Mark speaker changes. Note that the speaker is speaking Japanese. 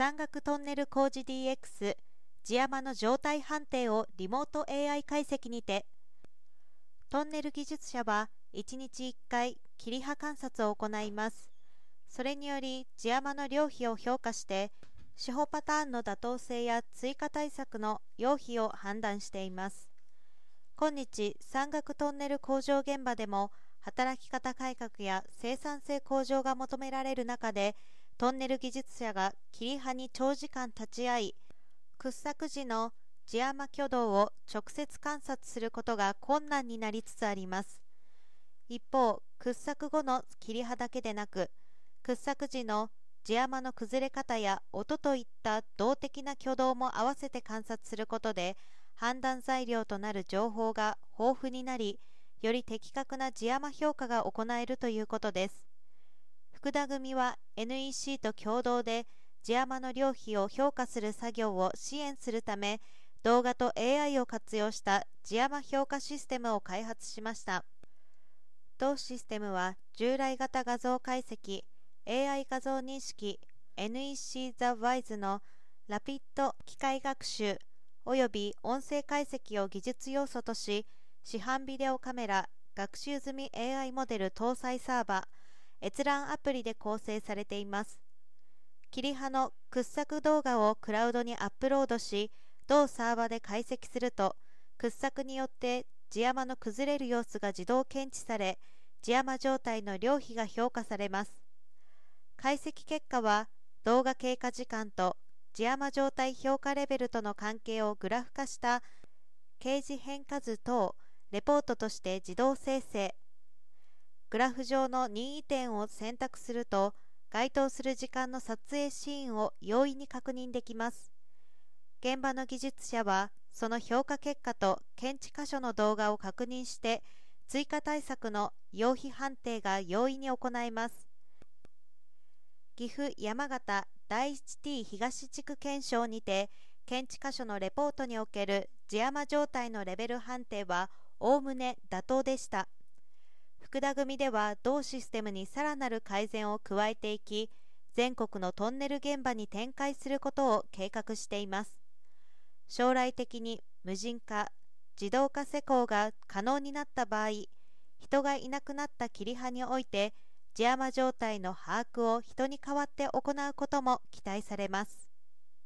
Speaker 1: 山岳トンネル工事 DX 地山の状態判定をリモート AI 解析にてトンネル技術者は1日1回切り葉観察を行います。それにより地山の量比を評価して司法パターンの妥当性や追加対策の用費を判断しています。今日山岳トンネル工場現場でも働き方改革や生産性向上が求められる中でトンネル技術者が切り葉に長時間立ち会い掘削時の地山挙動を直接観察することが困難になりつつあります。一方掘削後の切り葉だけでなく掘削時の地山の崩れ方や音といった動的な挙動も合わせて観察することで判断材料となる情報が豊富になりより的確な地山評価が行えるということです。福田組は NEC と共同で地山の量費を評価する作業を支援するため動画と AI を活用した地山評価システムを開発しました。同システムは従来型画像解析 AI 画像認識 NEC The WISE のラピッド機械学習および音声解析を技術要素とし市販ビデオカメラ学習済み AI モデル搭載サーバー閲覧アプリで構成されています。切り葉の掘削動画をクラウドにアップロードし同サーバで解析すると掘削によって地山の崩れる様子が自動検知され地山状態の量比が評価されます。解析結果は動画経過時間と地山状態評価レベルとの関係をグラフ化した掲示変化図等レポートとして自動生成。グラフ上の任意点を選択すると該当する時間の撮影シーンを容易に確認できます。現場の技術者はその評価結果と検知箇所の動画を確認して追加対策の用費判定が容易に行えます。岐阜山形第 1T 東地区検証にて検知箇所のレポートにおける地山状態のレベル判定はおおむね妥当でした。福田組では同システムにさらなる改善を加えていき全国のトンネル現場に展開することを計画しています。将来的に無人化自動化施工が可能になった場合人がいなくなった切り葉において地山状態の把握を人に代わって行うことも期待されます。